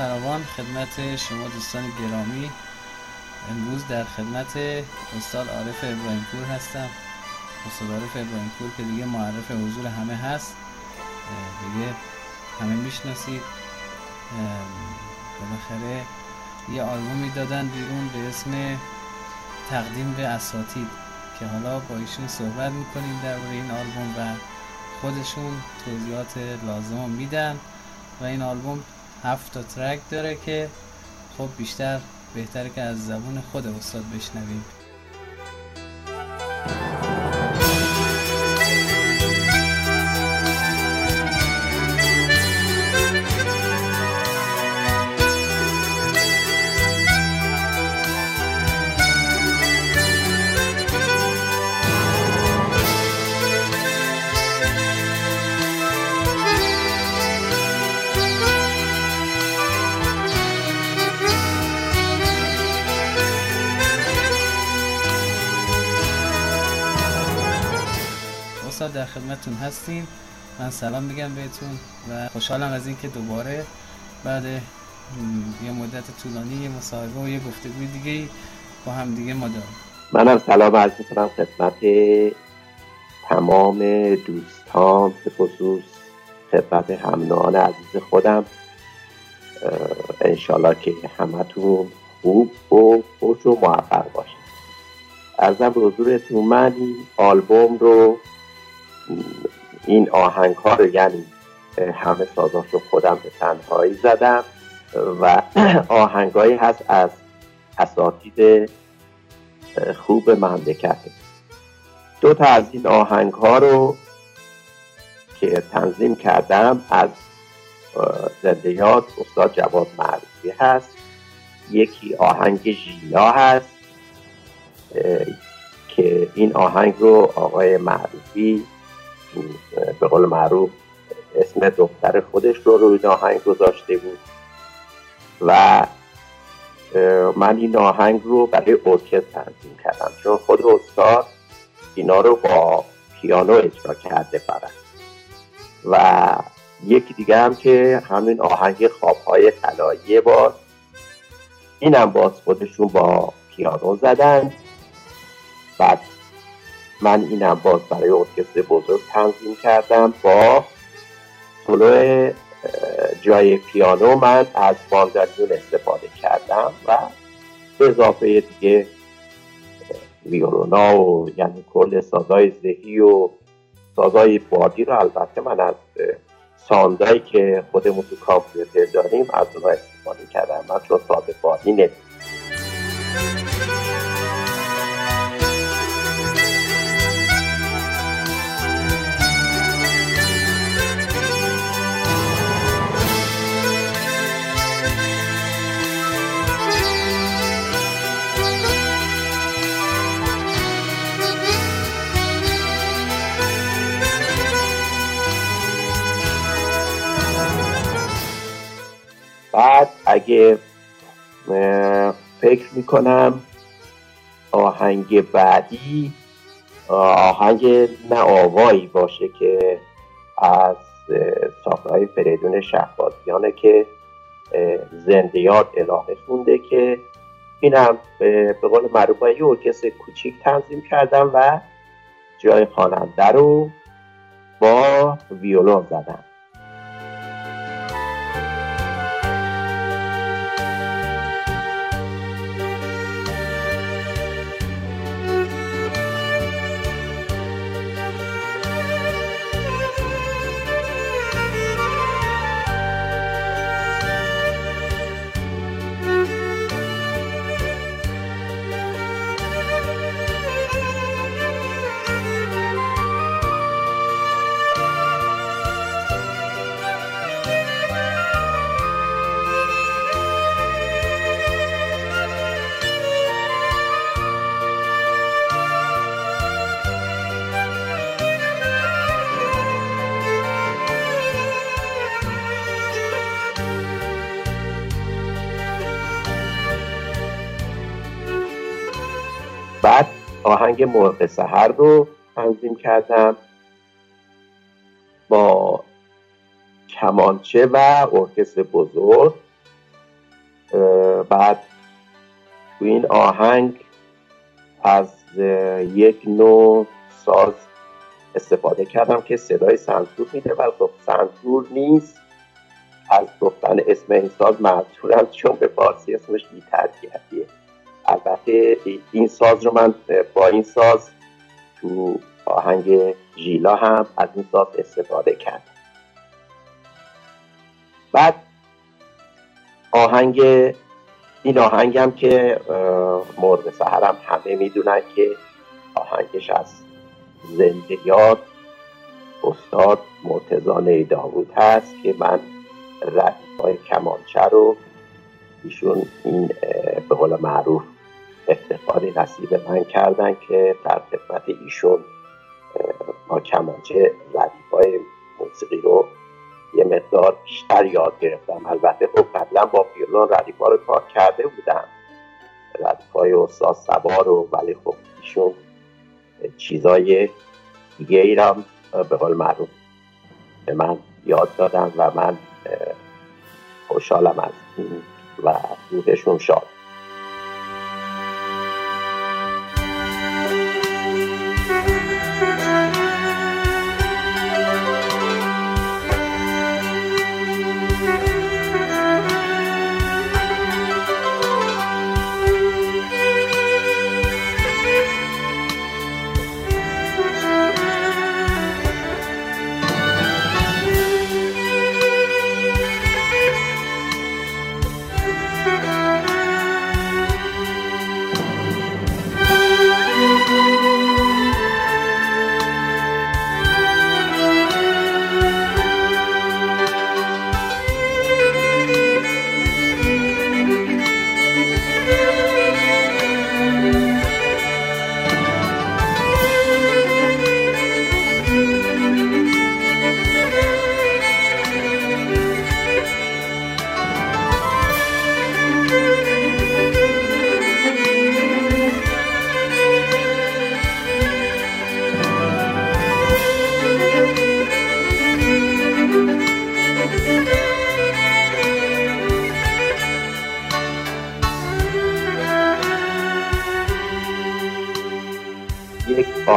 فراوان خدمت شما دوستان گرامی. امروز در خدمت استاد عارف ابراهیم پور هستم. استاد عارف ابراهیم پور که دیگه معرف حضور همه هست. دیگه همه می‌شناسید. بالاخره یه آلبومی دادن بیرون به اسم تقدیم به اساتید که حالا با ایشون صحبت می‌کنیم در این آلبوم و خودشون توضیحات لازم میدن. و این آلبوم هفت تا ترک داره که خب بیشتر بهتره که از زبون خود استاد بشنویم. در خدمتتون هستیم. من سلام میگم بهتون و خوشحالم از اینکه دوباره بعد یه مدت طولانی یه مصاحبه و یه گفتگوی دیگه با هم دیگه ما داریم. منم سلام عرض می‌کنم خدمت تمام دوستان به خصوص خدمت همنان عزیز خودم. انشالله که همتون خوب و خوش و موفق باشید. ارزم به حضورتون من این آلبوم رو این آهنگ ها رو یعنی همه سازاش رو خودم به تنهایی زدم و آهنگایی هست از اساتید خوب مملکت. دو تا از این آهنگ ها رو که تنظیم کردم از زندیات استاد جواد معروفی هست. یکی آهنگ ژیلا هست که این آهنگ رو آقای معروفی به قول معروف اسم دختر خودش رو روی آهنگ گذاشته بود. و من این آهنگ رو برای ارکستر تنظیم کردم چون خود استاد اینا رو با پیانو اجرا کرده برد و یکی دیگه هم که همین آهنگ خوابهای طلایی باز اینم باز خودشون با پیانو زدن. بعد من اینم باز برای ارکستر بزرگ تنظیم کردم با سولو جای پیانو من از باندالیون استفاده کردم و به اضافه دیگه ویولونا و یعنی کل سازای زهی و سازای بادی رو البته من از ساندایی که خودمون تو کامپیوتر داریم از اونها استفاده کردم. من چون ساده بادی نمید اگه فکر می‌کنم آهنگ بعدی آهنگ نه آوایی باشه که از ساخته فریدون شهبازیانه که زندیات الهه خونده که اینم به قول معروف یه ارکستر کوچیک تنظیم کردم و جای خواننده رو با ویولون زدم. آهنگ مرغ سهر رو تنظیم کردم با کمانچه و ارکستر بزرگ. بعد تو این آهنگ از یک نوع ساز استفاده کردم که صدای سنتور میده ولی خب سنتور نیست. از گفتن اسم این ساز معذورم چون به فارسی اسمش بیترکیتیه البته این ساز رو من با این ساز تو آهنگ ژیلا هم از این ساز استفاده کرد بعد آهنگ این آهنگم که مرد سهرم همه می‌دونن که آهنگش از زنده یاد استاد مرتزا داوود هست که من های کمانچه رو ایشون این به قول معروف افتخاری نصیب من کردن که در خدمت ایشون با کمانچه های موسیقی رو یه مقدار بیشتر یاد گرفتم. البته خب قبلا با ویولون ردیف رو کار کرده بودم. ردیف های استاد سبا رو ولی خب ایشون چیزای دیگه ای به قول معروف به من یاد دادم و من خوشحالم از این و روحشون شاد.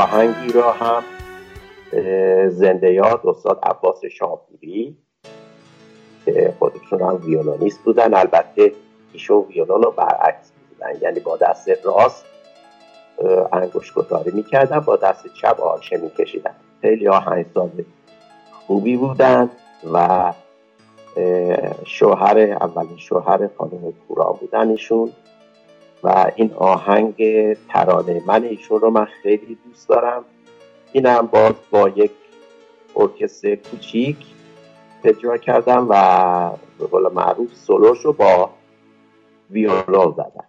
آهنگی را هم زنده یاد استاد عباس شاپوری که خودشون هم ویولونیست بودن. البته ایشون ویولون رو برعکس بودن یعنی با دست راست انگوش گذاری می‌کردن با دست چپ آرشه میکشیدن. خیلی آهنگساز خوبی بودن و شوهر اولین شوهر خانم کورا بودن ایشون. و این آهنگ ترانه من ایشون رو من خیلی دوست دارم. اینم باز با یک ارکستر کوچیک اجرا کردم و به قول معروف سولوش رو با ویولون زدم.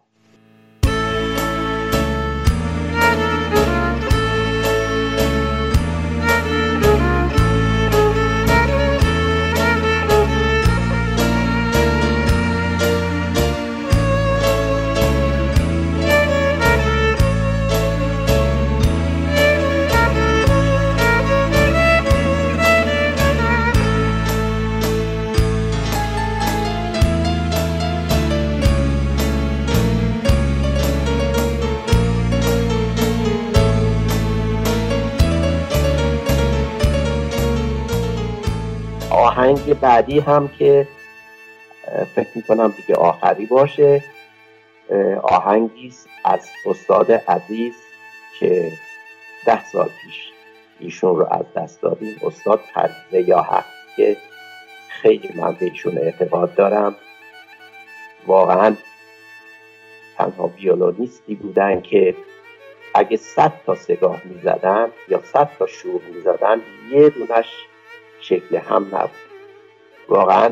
آهنگ بعدی هم که فکر می‌کنم دیگه آخری باشه. آهنگی از استاد عزیز که ده سال پیش ایشون رو از دست دادیم. استاد پرویز یا هست که خیلی من به ایشون اعتقاد دارم. واقعا تنها ویولونیستی بودن که اگه صد تا سگاه می‌زدن یا صد تا شور می‌زدن یه دونش شکل هم نبود. واقعا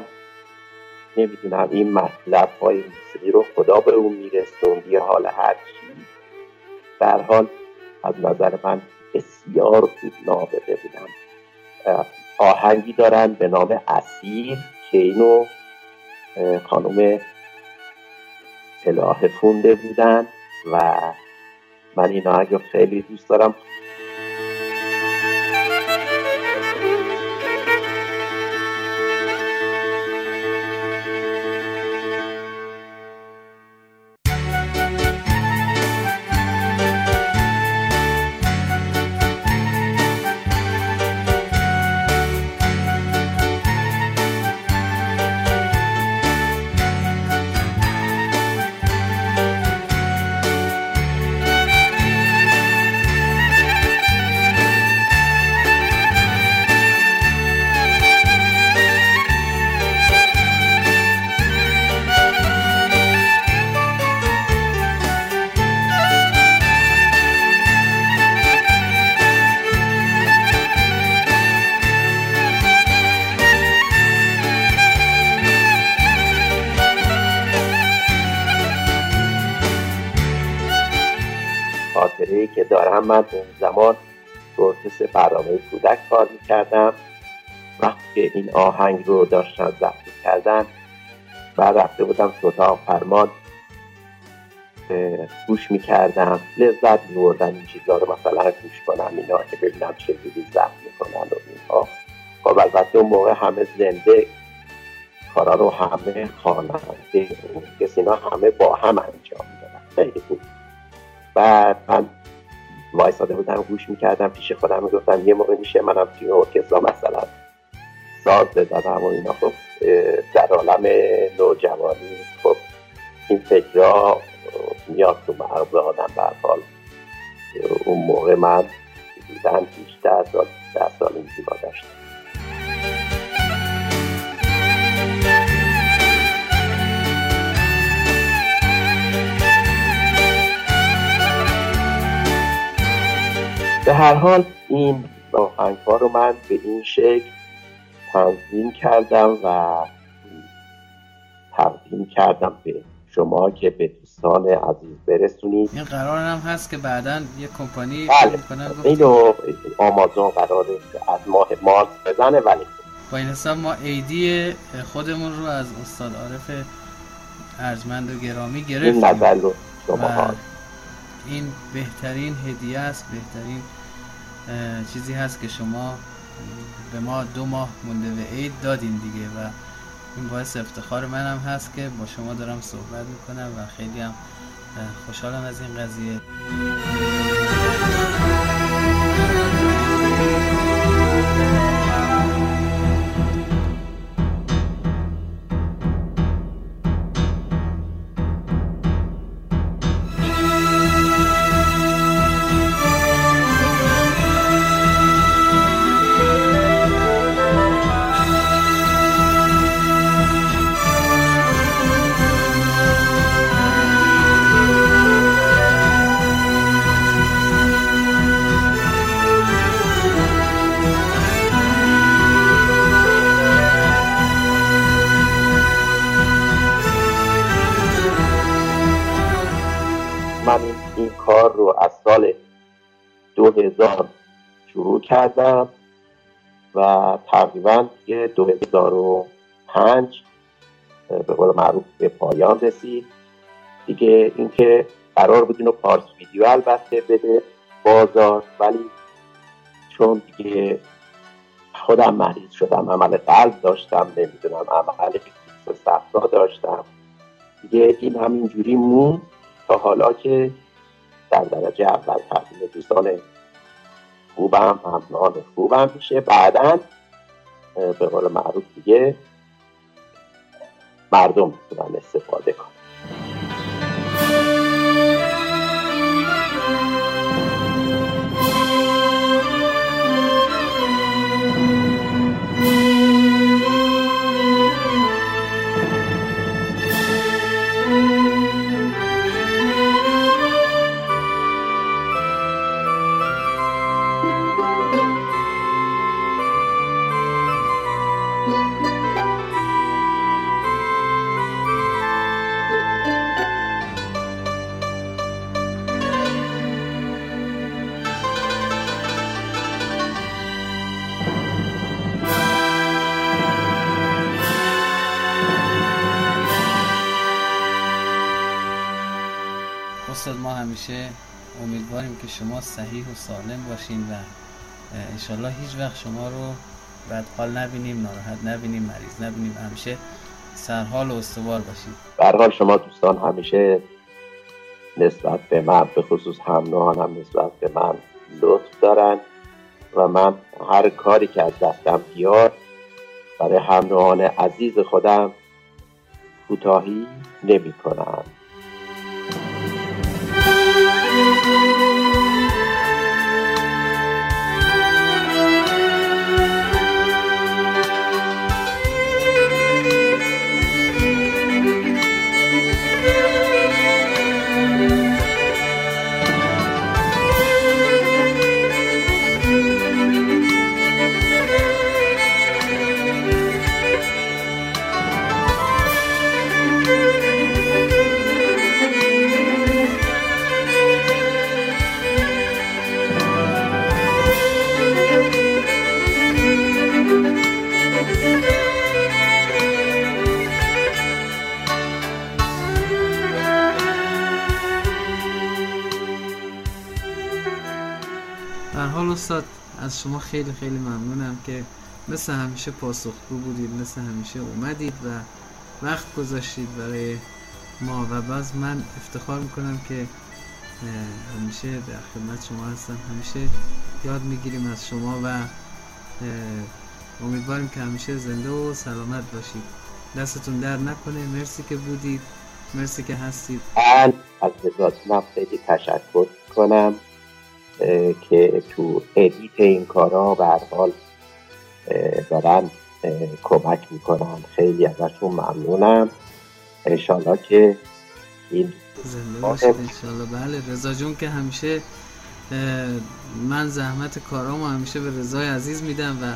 نمی‌دونم این مطلب های موسیقی رو خدا به اون میرسون یه حال هر چی. در حال از نظر من بسیار خوب نابده بودم. آهنگی دارن به نام اسیر که اینو خانم الهه خونده بودن و من این آهنگ خیلی دوست دارم. خاطره که دارم من اون زمان تو برنامه کودک کار می‌کردم. وقتی که این آهنگ رو داشتن ضبط کردن بعد رفته بودم اتاق فرمان گوش می‌کردم لذت میوردم این چیزا رو مثلا گوش کنم اینا که ببینم چه جوری ضبط می‌کنن و اینها. خب البته اون موقع همه زنده کارا رو همه خواننده کسی اینا همه با هم انجام می‌دادن. خیلی خوب. بعد من وایساده بودم گوش می‌کردم پیش خودم می‌گفتم یه موقع میشه منم توی ارکسترا مثلا ساز بزنم و اینا. خب در عالم نوجوانی خب این فکرها میاد تو مغز آدم حال. اون موقع من دیدن بیشتر سال این زیبا به هر حال این آهنگ ها رو من به این شکل تنظیم کردم و تقدیم کردم به شما که به دوستان عزیز برسونید. این قرار هم هست که بعدا یه کمپانی بله. اینو آمازون قرار از ماه مارس بزنه ولی با این حساب ما ایدی خودمون رو از استاد عارف ارجمند و گرامی گرفتیم. این نظر رو شما این بهترین هدیه است بهترین چیزی هست که شما به ما دو ماه مونده به عید دادین دیگه و این باعث افتخار منم هست که با شما دارم صحبت می‌کنم و خیلی هم خوشحالم از این قضیه. 2000 شروع کردم و تقریبا یه 2005 به قول معروف به پایان رسید. دیگه اینکه قرار بود اینو پارس ویدیو البته بده بازار ولی چون دیگه خودم مریض شدم عمل قلب داشتم نمی‌دونم عمل صفرا داشتم. دیگه این همینجوری مون تا حالا که در درجه اول تقدیم دوستان خوبم همراهان خوبم میشه. بعدا به قول معروف دیگه مردم می‌تونن استفاده کنن. همیشه امیدواریم که شما صحیح و سالم باشین و انشالله هیچ وقت شما رو حال نبینیم ناراحت نبینیم مریض نبینیم همیشه سرحال و استوار باشید برحال شما دوستان همیشه نسبت به من به خصوص هم نسبت به من لطف دارن و من هر کاری که از دستم بیاد برای هم عزیز خودم کوتاهی نمی کنم. خیلی خیلی ممنونم که مثل همیشه پاسخگو بودید مثل همیشه اومدید و وقت گذاشتید برای ما. و باز من افتخار می‌کنم که همیشه در خدمت شما هستم. همیشه یاد می‌گیریم از شما و امیدواریم که همیشه زنده و سلامت باشید. دستتون در نکنه. مرسی که بودید. مرسی که هستید. من از رضاتونم خیلی تشکر کنم. که تو ادیت این کارا به حال دارن کمک می‌کنن. خیلی ازشون ممنونم. انشالله که این زنده انشالله. بله رضا جون که همیشه من زحمت کارامو همیشه به رضای عزیز میدم و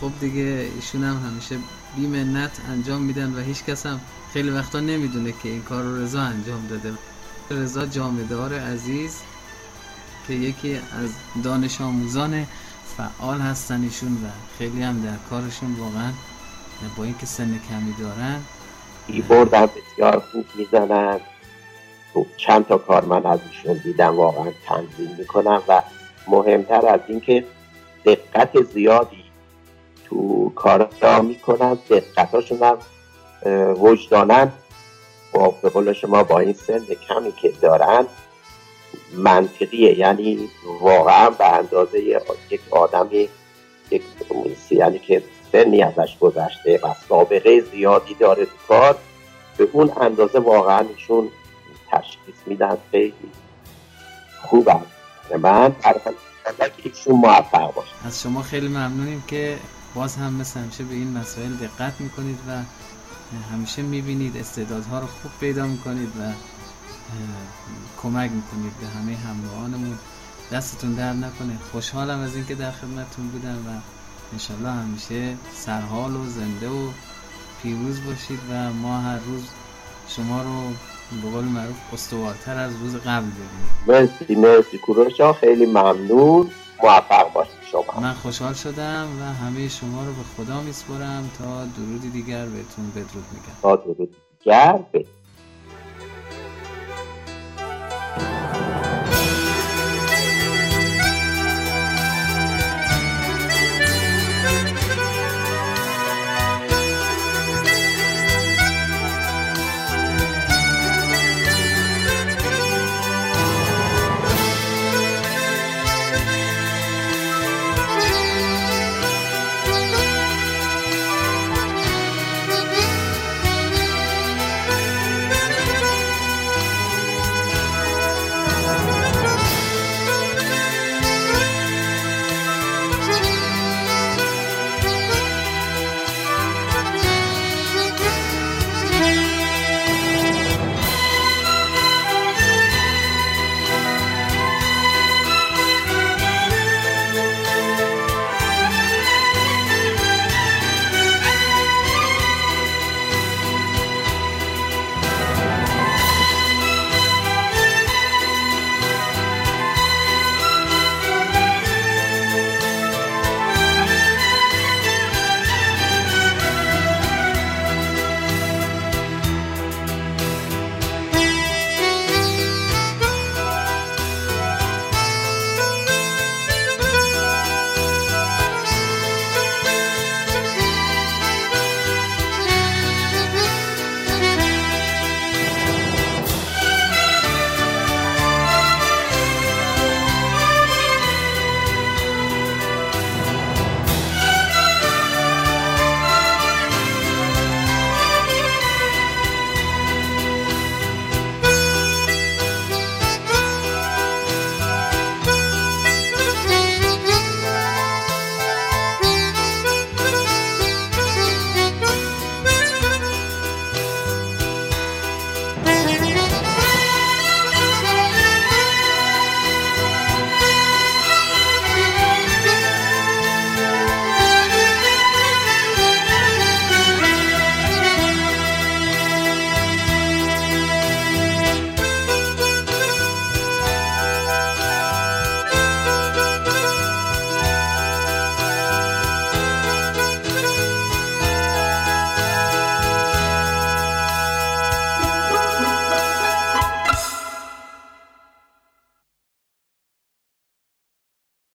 خب دیگه ایشون هم همیشه بی منت انجام میدن و هیچ کس هم خیلی وقتا نمی‌دونه که این کار رو رضا انجام داده. رضا جامدار عزیز. که یکی از دانش آموزان فعال هستن ایشون و خیلی هم در کارشون واقعا با اینکه سن کمی دارن. کیبورد هم بسیار خوب می‌زنن. چند تا کار من از ایشون دیدم واقعا تنظیم می‌کنم و مهمتر از اینکه دقت زیادی تو کار را می‌کنن. دقتاشون هم وجدانن با به قول شما با این سن کمی که دارن منطقیه. یعنی واقعا به اندازه یک آدمی یک یعنی که سنی ازش گذشته و سابقه زیادی داره تو کار. به اون اندازه واقعا ایشون تشخیص میدن خیلی خوب من ایشون موفق باشه. از شما خیلی ممنونیم که باز هم مثل همیشه به این مسائل دقت می‌کنید و همیشه می‌بینید استعدادها رو خوب پیدا می‌کنید و کمک می‌کنید به همه همراهانمون. دستتون در نکنه. خوشحالم از اینکه در خدمتتون بودم و انشالله همیشه سرحال و زنده و پیروز باشید و ما هر روز شما رو به قول معروف استوارتر از روز قبل ببینیم مرسی مرسی. کوروش خیلی ممنون. موفق باشید شما. من خوشحال شدم و همه شما رو به خدا میسپرم تا درودی دیگر بهتون بدرود میگم. تا درودی دیگر. بهتون